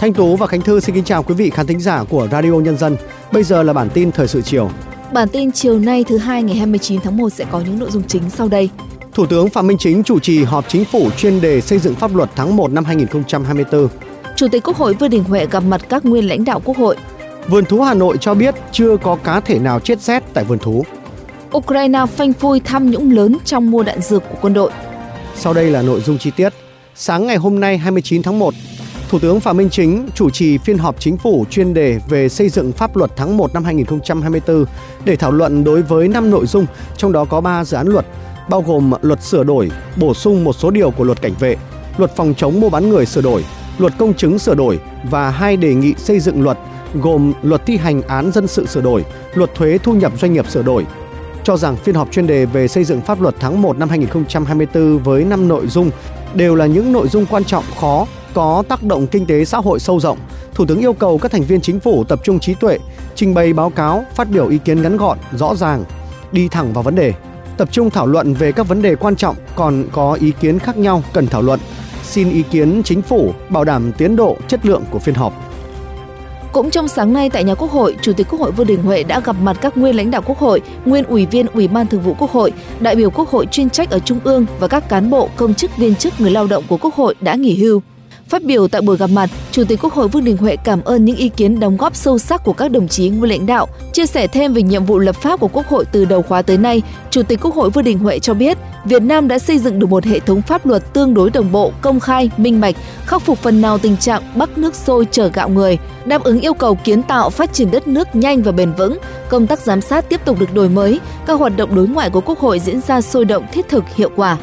Thanh Tú và Khánh Thư xin kính chào quý vị khán thính giả của Radio Nhân dân. Bây giờ là bản tin thời sự chiều. Bản tin chiều nay thứ hai ngày 29 tháng 1 sẽ có những nội dung chính sau đây. Thủ tướng Phạm Minh Chính chủ trì họp chính phủ chuyên đề xây dựng pháp luật tháng 1 năm 2024. Chủ tịch Quốc hội Vương Đình Huệ gặp mặt các nguyên lãnh đạo Quốc hội. Vườn thú Hà Nội cho biết chưa có cá thể nào chết rét tại vườn thú. Ukraine phanh phui tham nhũng lớn trong mua đạn dược của quân đội. Sau đây là nội dung chi tiết. Sáng ngày hôm nay 29 tháng 1, Thủ tướng Phạm Minh Chính chủ trì phiên họp chính phủ chuyên đề về xây dựng pháp luật tháng 1 năm 2024 để thảo luận đối với 5 nội dung, trong đó có 3 dự án luật, bao gồm luật sửa đổi, bổ sung một số điều của luật cảnh vệ, luật phòng chống mua bán người sửa đổi, luật công chứng sửa đổi và hai đề nghị xây dựng luật gồm luật thi hành án dân sự sửa đổi, luật thuế thu nhập doanh nghiệp sửa đổi. Cho rằng phiên họp chuyên đề về xây dựng pháp luật tháng 1 năm 2024 với 5 nội dung đều là những nội dung quan trọng khó có tác động kinh tế xã hội sâu rộng, Thủ tướng yêu cầu các thành viên chính phủ tập trung trí tuệ, trình bày báo cáo, phát biểu ý kiến ngắn gọn, rõ ràng, đi thẳng vào vấn đề, tập trung thảo luận về các vấn đề quan trọng còn có ý kiến khác nhau cần thảo luận, xin ý kiến chính phủ bảo đảm tiến độ, chất lượng của phiên họp. Cũng trong sáng nay tại nhà Quốc hội, Chủ tịch Quốc hội Vương Đình Huệ đã gặp mặt các nguyên lãnh đạo Quốc hội, nguyên ủy viên Ủy ban Thường vụ Quốc hội, đại biểu Quốc hội chuyên trách ở Trung ương và các cán bộ, công chức viên chức người lao động của Quốc hội đã nghỉ hưu. Phát biểu tại buổi gặp mặt, Chủ tịch Quốc hội Vương Đình Huệ cảm ơn những ý kiến đóng góp sâu sắc của các đồng chí nguyên lãnh đạo. Chia sẻ thêm về nhiệm vụ lập pháp của Quốc hội từ đầu khóa tới nay, Chủ tịch Quốc hội Vương Đình Huệ cho biết, Việt Nam đã xây dựng được một hệ thống pháp luật tương đối đồng bộ, công khai, minh bạch, khắc phục phần nào tình trạng bắc nước sôi chở gạo người, đáp ứng yêu cầu kiến tạo phát triển đất nước nhanh và bền vững. Công tác giám sát tiếp tục được đổi mới, các hoạt động đối ngoại của Quốc hội diễn ra sôi động, thiết thực, hiệu quả.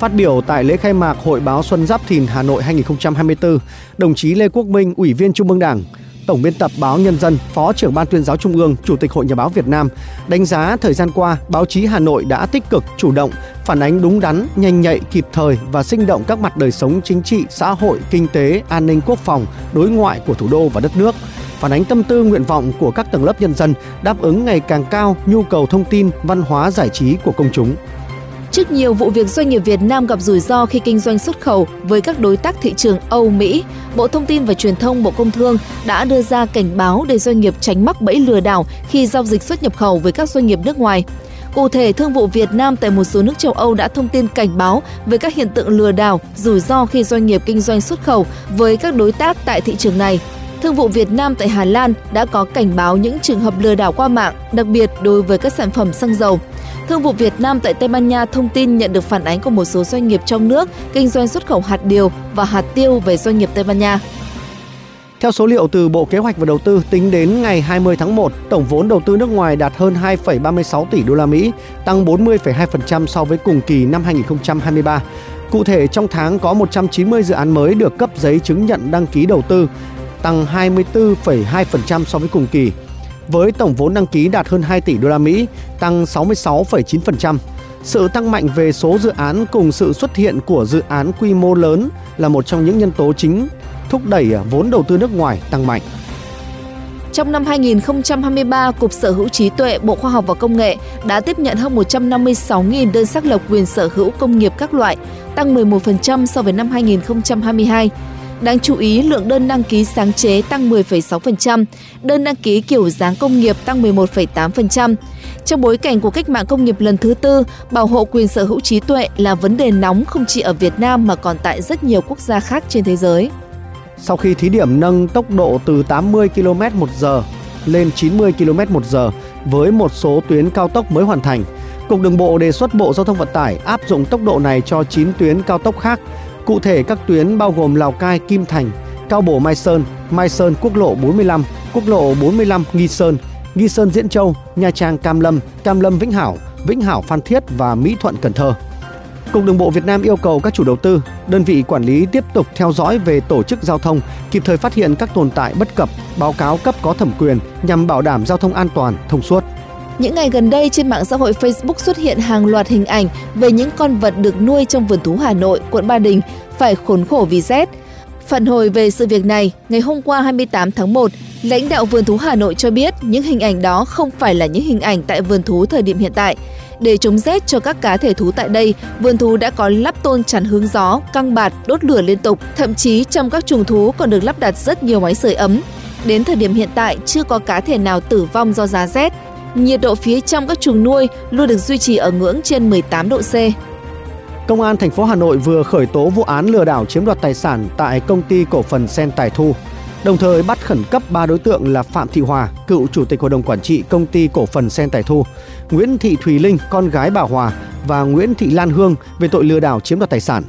Phát biểu tại lễ khai mạc Hội báo Xuân Giáp Thìn Hà Nội 2024, đồng chí Lê Quốc Minh, Ủy viên Trung ương Đảng, Tổng biên tập báo Nhân dân, Phó trưởng Ban tuyên giáo Trung ương, Chủ tịch Hội Nhà báo Việt Nam đánh giá thời gian qua, báo chí Hà Nội đã tích cực, chủ động, phản ánh đúng đắn, nhanh nhạy, kịp thời và sinh động các mặt đời sống chính trị, xã hội, kinh tế, an ninh quốc phòng, đối ngoại của thủ đô và đất nước phản ánh tâm tư nguyện vọng của các tầng lớp nhân dân, đáp ứng ngày càng cao nhu cầu thông tin, văn hóa giải trí của công chúng. Trước nhiều vụ việc doanh nghiệp Việt Nam gặp rủi ro khi kinh doanh xuất khẩu với các đối tác thị trường Âu Mỹ, Bộ Thông tin và Truyền thông Bộ Công Thương đã đưa ra cảnh báo để doanh nghiệp tránh mắc bẫy lừa đảo khi giao dịch xuất nhập khẩu với các doanh nghiệp nước ngoài. Cụ thể, Thương vụ Việt Nam tại một số nước châu Âu đã thông tin cảnh báo về các hiện tượng lừa đảo, rủi ro khi doanh nghiệp kinh doanh xuất khẩu với các đối tác tại thị trường này. Thương vụ Việt Nam tại Hà Lan đã có cảnh báo những trường hợp lừa đảo qua mạng, đặc biệt đối với các sản phẩm xăng dầu. Thương vụ Việt Nam tại Tây Ban Nha thông tin nhận được phản ánh của một số doanh nghiệp trong nước kinh doanh xuất khẩu hạt điều và hạt tiêu về doanh nghiệp Tây Ban Nha. Theo số liệu từ Bộ Kế hoạch và Đầu tư, tính đến ngày 20 tháng 1, tổng vốn đầu tư nước ngoài đạt hơn 2,36 tỷ đô la Mỹ, tăng 40,2% so với cùng kỳ năm 2023. Cụ thể, trong tháng có 190 dự án mới được cấp giấy chứng nhận đăng ký đầu tư, tăng 24,2% so với cùng kỳ với tổng vốn đăng ký đạt hơn 2 tỷ đô la Mỹ, tăng 66,9%. Sự tăng mạnh về số dự án cùng sự xuất hiện của dự án quy mô lớn là một trong những nhân tố chính thúc đẩy vốn đầu tư nước ngoài tăng mạnh. Trong năm 2023, Cục Sở hữu trí tuệ Bộ Khoa học và Công nghệ đã tiếp nhận hơn 156.000 đơn xác lập quyền sở hữu công nghiệp các loại, tăng 11% so với năm 2022. Đáng chú ý, lượng đơn đăng ký sáng chế tăng 10,6%, đơn đăng ký kiểu dáng công nghiệp tăng 11,8%. Trong bối cảnh của cách mạng công nghiệp lần thứ tư, bảo hộ quyền sở hữu trí tuệ là vấn đề nóng không chỉ ở Việt Nam mà còn tại rất nhiều quốc gia khác trên thế giới. Sau khi thí điểm nâng tốc độ từ 80 km một giờ lên 90 km một giờ với một số tuyến cao tốc mới hoàn thành, Cục Đường bộ đề xuất Bộ Giao thông Vận tải áp dụng tốc độ này cho 9 tuyến cao tốc khác Cụ thể các tuyến bao gồm Lào Cai Kim Thành, Cao Bồ Mai Sơn, Mai Sơn quốc lộ 45, quốc lộ 45 Nghi Sơn, Nghi Sơn Diễn Châu, Nha Trang Cam Lâm, Cam Lâm Vĩnh Hảo, Vĩnh Hảo Phan Thiết và Mỹ Thuận Cần Thơ. Cục Đường bộ Việt Nam yêu cầu các chủ đầu tư, đơn vị quản lý tiếp tục theo dõi về tổ chức giao thông, kịp thời phát hiện các tồn tại bất cập, báo cáo cấp có thẩm quyền nhằm bảo đảm giao thông an toàn, thông suốt. Những ngày gần đây trên mạng xã hội Facebook xuất hiện hàng loạt hình ảnh về những con vật được nuôi trong vườn thú Hà Nội, quận Ba Đình phải khốn khổ vì rét. Phản hồi về sự việc này, ngày hôm qua 28 tháng 1, lãnh đạo vườn thú Hà Nội cho biết những hình ảnh đó không phải là những hình ảnh tại vườn thú thời điểm hiện tại. Để chống rét cho các cá thể thú tại đây, vườn thú đã có lắp tôn chắn hướng gió, căng bạt, đốt lửa liên tục. Thậm chí trong các chuồng thú còn được lắp đặt rất nhiều máy sưởi ấm. Đến thời điểm hiện tại, chưa có cá thể nào tử vong do giá rét. Nhiệt độ phía trong các chuồng nuôi luôn được duy trì ở ngưỡng trên 18 độ C. Công an thành phố Hà Nội vừa khởi tố vụ án lừa đảo chiếm đoạt tài sản tại công ty cổ phần Sen Tài Thu, đồng thời bắt khẩn cấp 3 đối tượng là Phạm Thị Hòa, cựu chủ tịch hội đồng quản trị công ty cổ phần Sen Tài Thu, Nguyễn Thị Thùy Linh, con gái bà Hòa và Nguyễn Thị Lan Hương về tội lừa đảo chiếm đoạt tài sản.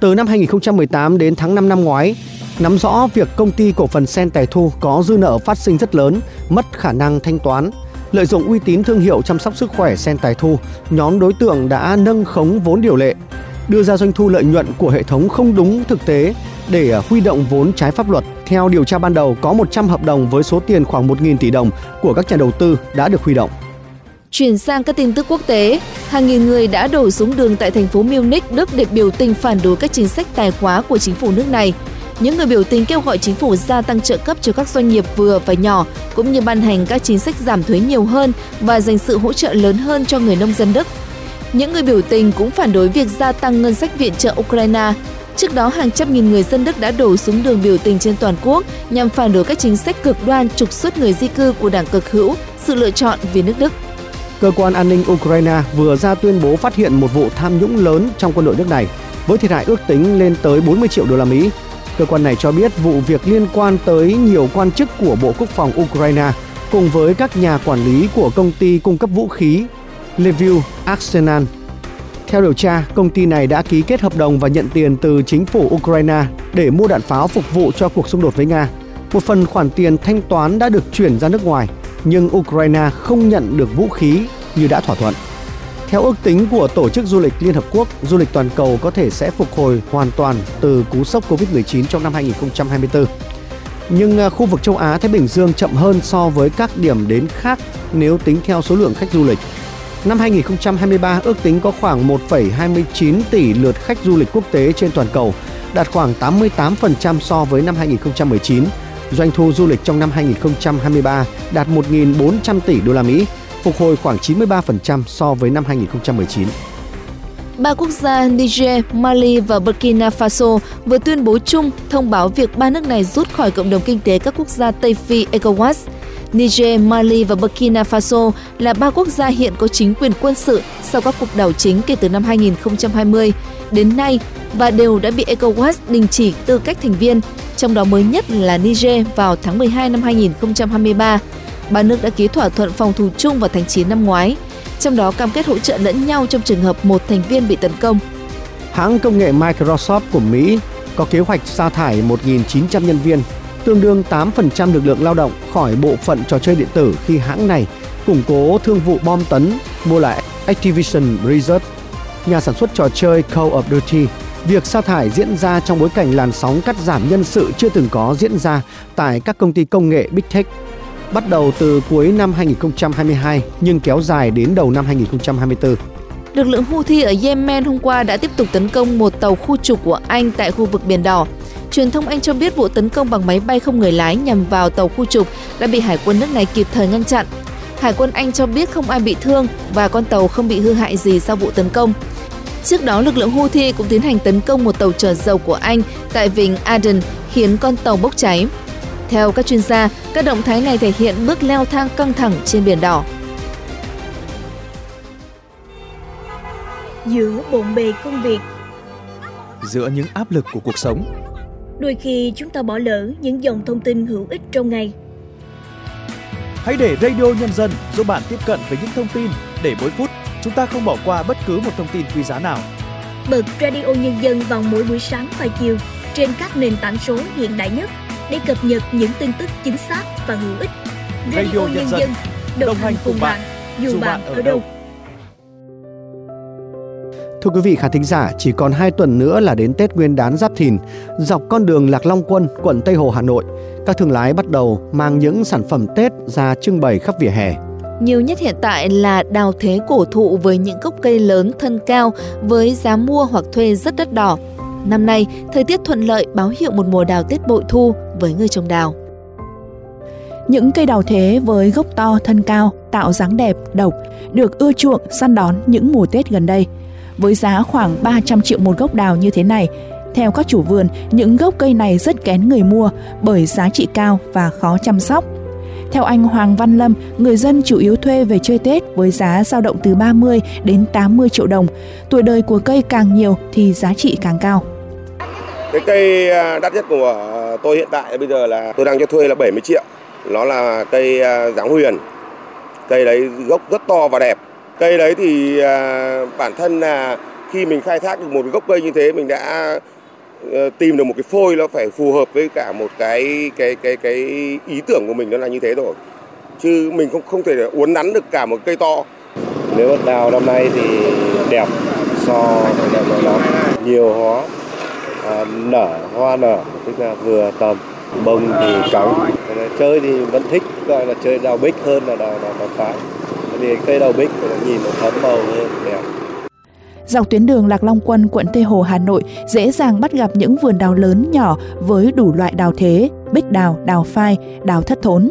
Từ năm 2018 đến tháng 5 năm ngoái, nắm rõ việc công ty cổ phần Sen Tài Thu có dư nợ phát sinh rất lớn, mất khả năng thanh toán, Lợi dụng uy tín thương hiệu chăm sóc sức khỏe Sen Tài Thu, nhóm đối tượng đã nâng khống vốn điều lệ, đưa ra doanh thu lợi nhuận của hệ thống không đúng thực tế để à, huy động vốn trái pháp luật. Theo điều tra ban đầu, có 100 hợp đồng với số tiền khoảng 1.000 tỷ đồng của các nhà đầu tư đã được huy động. Chuyển sang các tin tức quốc tế, hàng nghìn người đã đổ xuống đường tại thành phố Munich, Đức để biểu tình phản đối các chính sách tài khóa của chính phủ nước này. Những người biểu tình kêu gọi chính phủ gia tăng trợ cấp cho các doanh nghiệp vừa và nhỏ, cũng như ban hành các chính sách giảm thuế nhiều hơn và dành sự hỗ trợ lớn hơn cho người nông dân Đức. Những người biểu tình cũng phản đối việc gia tăng ngân sách viện trợ Ukraine. Trước đó, hàng trăm nghìn người dân Đức đã đổ xuống đường biểu tình trên toàn quốc nhằm phản đối các chính sách cực đoan trục xuất người di cư của đảng cực hữu, sự lựa chọn vì nước Đức. Cơ quan an ninh Ukraine vừa ra tuyên bố phát hiện một vụ tham nhũng lớn trong quân đội nước này, với thiệt hại ước tính lên tới 40 triệu đô la Mỹ Cơ quan này cho biết vụ việc liên quan tới nhiều quan chức của Bộ Quốc phòng Ukraine cùng với các nhà quản lý của công ty cung cấp vũ khí Lviv Arsenal. Theo điều tra, công ty này đã ký kết hợp đồng và nhận tiền từ chính phủ Ukraine để mua đạn pháo phục vụ cho cuộc xung đột với Nga. Một phần khoản tiền thanh toán đã được chuyển ra nước ngoài, nhưng Ukraine không nhận được vũ khí như đã thỏa thuận. Theo ước tính của Tổ chức Du lịch Liên Hợp Quốc, du lịch toàn cầu có thể sẽ phục hồi hoàn toàn từ cú sốc Covid-19 trong năm 2024. Nhưng à, khu vực châu Á Thái Bình Dương chậm hơn so với các điểm đến khác nếu tính theo số lượng khách du lịch. Năm 2023 ước tính có khoảng 1,29 tỷ lượt khách du lịch quốc tế trên toàn cầu, đạt khoảng 88% so với năm 2019. Doanh thu du lịch trong năm 2023 đạt 1.400 tỷ đô la Mỹ, phục hồi khoảng 93% so với năm 2019. Ba quốc gia Niger, Mali và Burkina Faso vừa tuyên bố chung thông báo việc ba nước này rút khỏi cộng đồng kinh tế các quốc gia Tây Phi ECOWAS. Niger, Mali và Burkina Faso là ba quốc gia hiện có chính quyền quân sự sau các cuộc đảo chính kể từ năm 2020 đến nay và đều đã bị ECOWAS đình chỉ tư cách thành viên, trong đó mới nhất là Niger vào tháng 12 năm 2023 ba nước đã ký thỏa thuận phòng thủ chung vào tháng 9 năm ngoái, trong đó cam kết hỗ trợ lẫn nhau trong trường hợp một thành viên bị tấn công. Hãng công nghệ Microsoft của Mỹ có kế hoạch sa thải 1.900 nhân viên, tương đương 8% lực lượng lao động khỏi bộ phận trò chơi điện tử khi hãng này củng cố thương vụ bom tấn mua lại Activision Blizzard, nhà sản xuất trò chơi Call of Duty. Việc sa thải diễn ra trong bối cảnh làn sóng cắt giảm nhân sự chưa từng có diễn ra tại các công ty công nghệ Big Tech bắt đầu từ cuối năm 2022 nhưng kéo dài đến đầu năm 2024. Lực lượng Houthi ở Yemen hôm qua đã tiếp tục tấn công một tàu khu trục của Anh tại khu vực Biển Đỏ. Truyền thông Anh cho biết vụ tấn công bằng máy bay không người lái nhằm vào tàu khu trục đã bị Hải quân nước này kịp thời ngăn chặn. Hải quân Anh cho biết không ai bị thương và con tàu không bị hư hại gì sau vụ tấn công. Trước đó, lực lượng Houthi cũng tiến hành tấn công một tàu chở dầu của Anh tại vịnh Aden khiến con tàu bốc cháy. Theo các chuyên gia, các động thái này thể hiện bước leo thang căng thẳng trên Biển Đỏ. Giữa bộn bề công việc Giữa những áp lực của cuộc sống Đôi khi chúng ta bỏ lỡ những dòng thông tin hữu ích trong ngày Hãy để Radio Nhân dân giúp bạn tiếp cận với những thông tin để mỗi phút chúng ta không bỏ qua bất cứ một thông tin quý giá nào. Bật Radio Nhân dân vào mỗi buổi sáng và chiều trên các nền tảng số hiện đại nhất để cập nhật những tin tức chính xác và hữu ích. Radio, Radio Nhân dân, đồng, đồng hành cùng bạn, dù bạn ở đâu. Thưa quý vị khán thính giả, chỉ còn 2 tuần nữa là đến Tết Nguyên đán Giáp Thìn. Dọc con đường Lạc Long Quân, quận Tây Hồ, Hà Nội, các thương lái bắt đầu mang những sản phẩm Tết ra trưng bày khắp vỉa hè. Nhiều nhất hiện tại là đào thế cổ thụ với những gốc cây lớn thân cao với giá mua hoặc thuê rất đắt đỏ. Năm nay, thời tiết thuận lợi báo hiệu một mùa đào Tết bội thu với người trồng đào. Những cây đào thế với gốc to thân cao, tạo dáng đẹp, độc, được ưa chuộng săn đón những mùa Tết gần đây. Với giá khoảng 300 triệu một gốc đào như thế này, theo các chủ vườn, những gốc cây này rất kén người mua bởi giá trị cao và khó chăm sóc. Theo anh Hoàng Văn Lâm, người dân chủ yếu thuê về chơi Tết với giá dao động từ 30 đến 80 triệu đồng. Tuổi đời của cây càng nhiều thì giá trị càng cao. Cái cây à, đắt nhất của tôi hiện tại bây giờ là, tôi đang cho thuê là 70 triệu. Nó là cây à, giáng huyền. Cây đấy gốc rất to và đẹp. Cây đấy thì à, bản thân là khi mình khai thác được một gốc cây như thế, mình đã ờ, tìm được một cái phôi nó phải phù hợp với cả một cái cái cái cái ý tưởng của mình nó là như thế rồi chứ mình không không thể uốn nắn được cả một cây to nếu đào năm nay thì đẹp so với năm nhiều hóa À, nở hoa nở tức là vừa tầm bông thì trắng, chơi thì vẫn thích gọi là chơi đào bích hơn là đào đào, đào phái vì cây đào bích thì nhìn nó thấm màu hơn đẹp Dọc tuyến đường Lạc Long Quân, quận Tây Hồ, Hà Nội dễ dàng bắt gặp những vườn đào lớn nhỏ với đủ loại đào thế, bích đào, đào phai, đào thất thốn.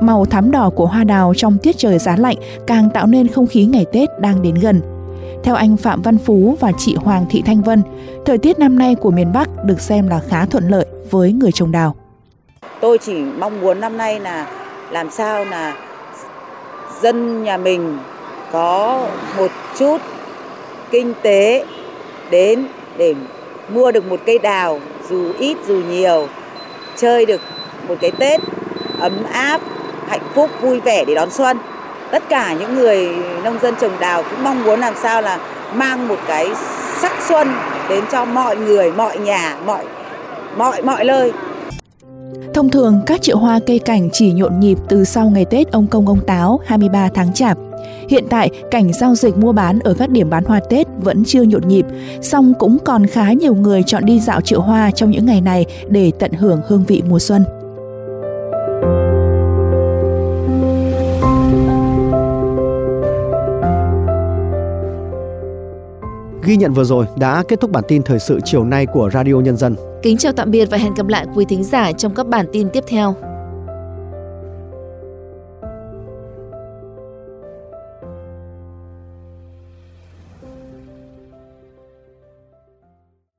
Màu thắm đỏ của hoa đào trong tiết trời giá lạnh càng tạo nên không khí ngày Tết đang đến gần. Theo anh Phạm Văn Phú và chị Hoàng Thị Thanh Vân, thời tiết năm nay của miền Bắc được xem là khá thuận lợi với người trồng đào. Tôi chỉ mong muốn năm nay là làm sao là dân nhà mình có một chút kinh tế đến để mua được một cây đào dù ít dù nhiều chơi được một cái tết ấm áp hạnh phúc vui vẻ để đón xuân tất cả những người nông dân trồng đào cũng mong muốn làm sao là mang một cái sắc xuân đến cho mọi người mọi nhà mọi mọi mọi nơi Thông thường, các triệu hoa cây cảnh chỉ nhộn nhịp từ sau ngày Tết ông Công ông Táo 23 tháng Chạp. Hiện tại, cảnh giao dịch mua bán ở các điểm bán hoa Tết vẫn chưa nhộn nhịp, song cũng còn khá nhiều người chọn đi dạo triệu hoa trong những ngày này để tận hưởng hương vị mùa xuân. Ghi nhận vừa rồi đã kết thúc bản tin thời sự chiều nay của Radio Nhân dân. Kính chào tạm biệt và hẹn gặp lại quý thính giả trong các bản tin tiếp theo.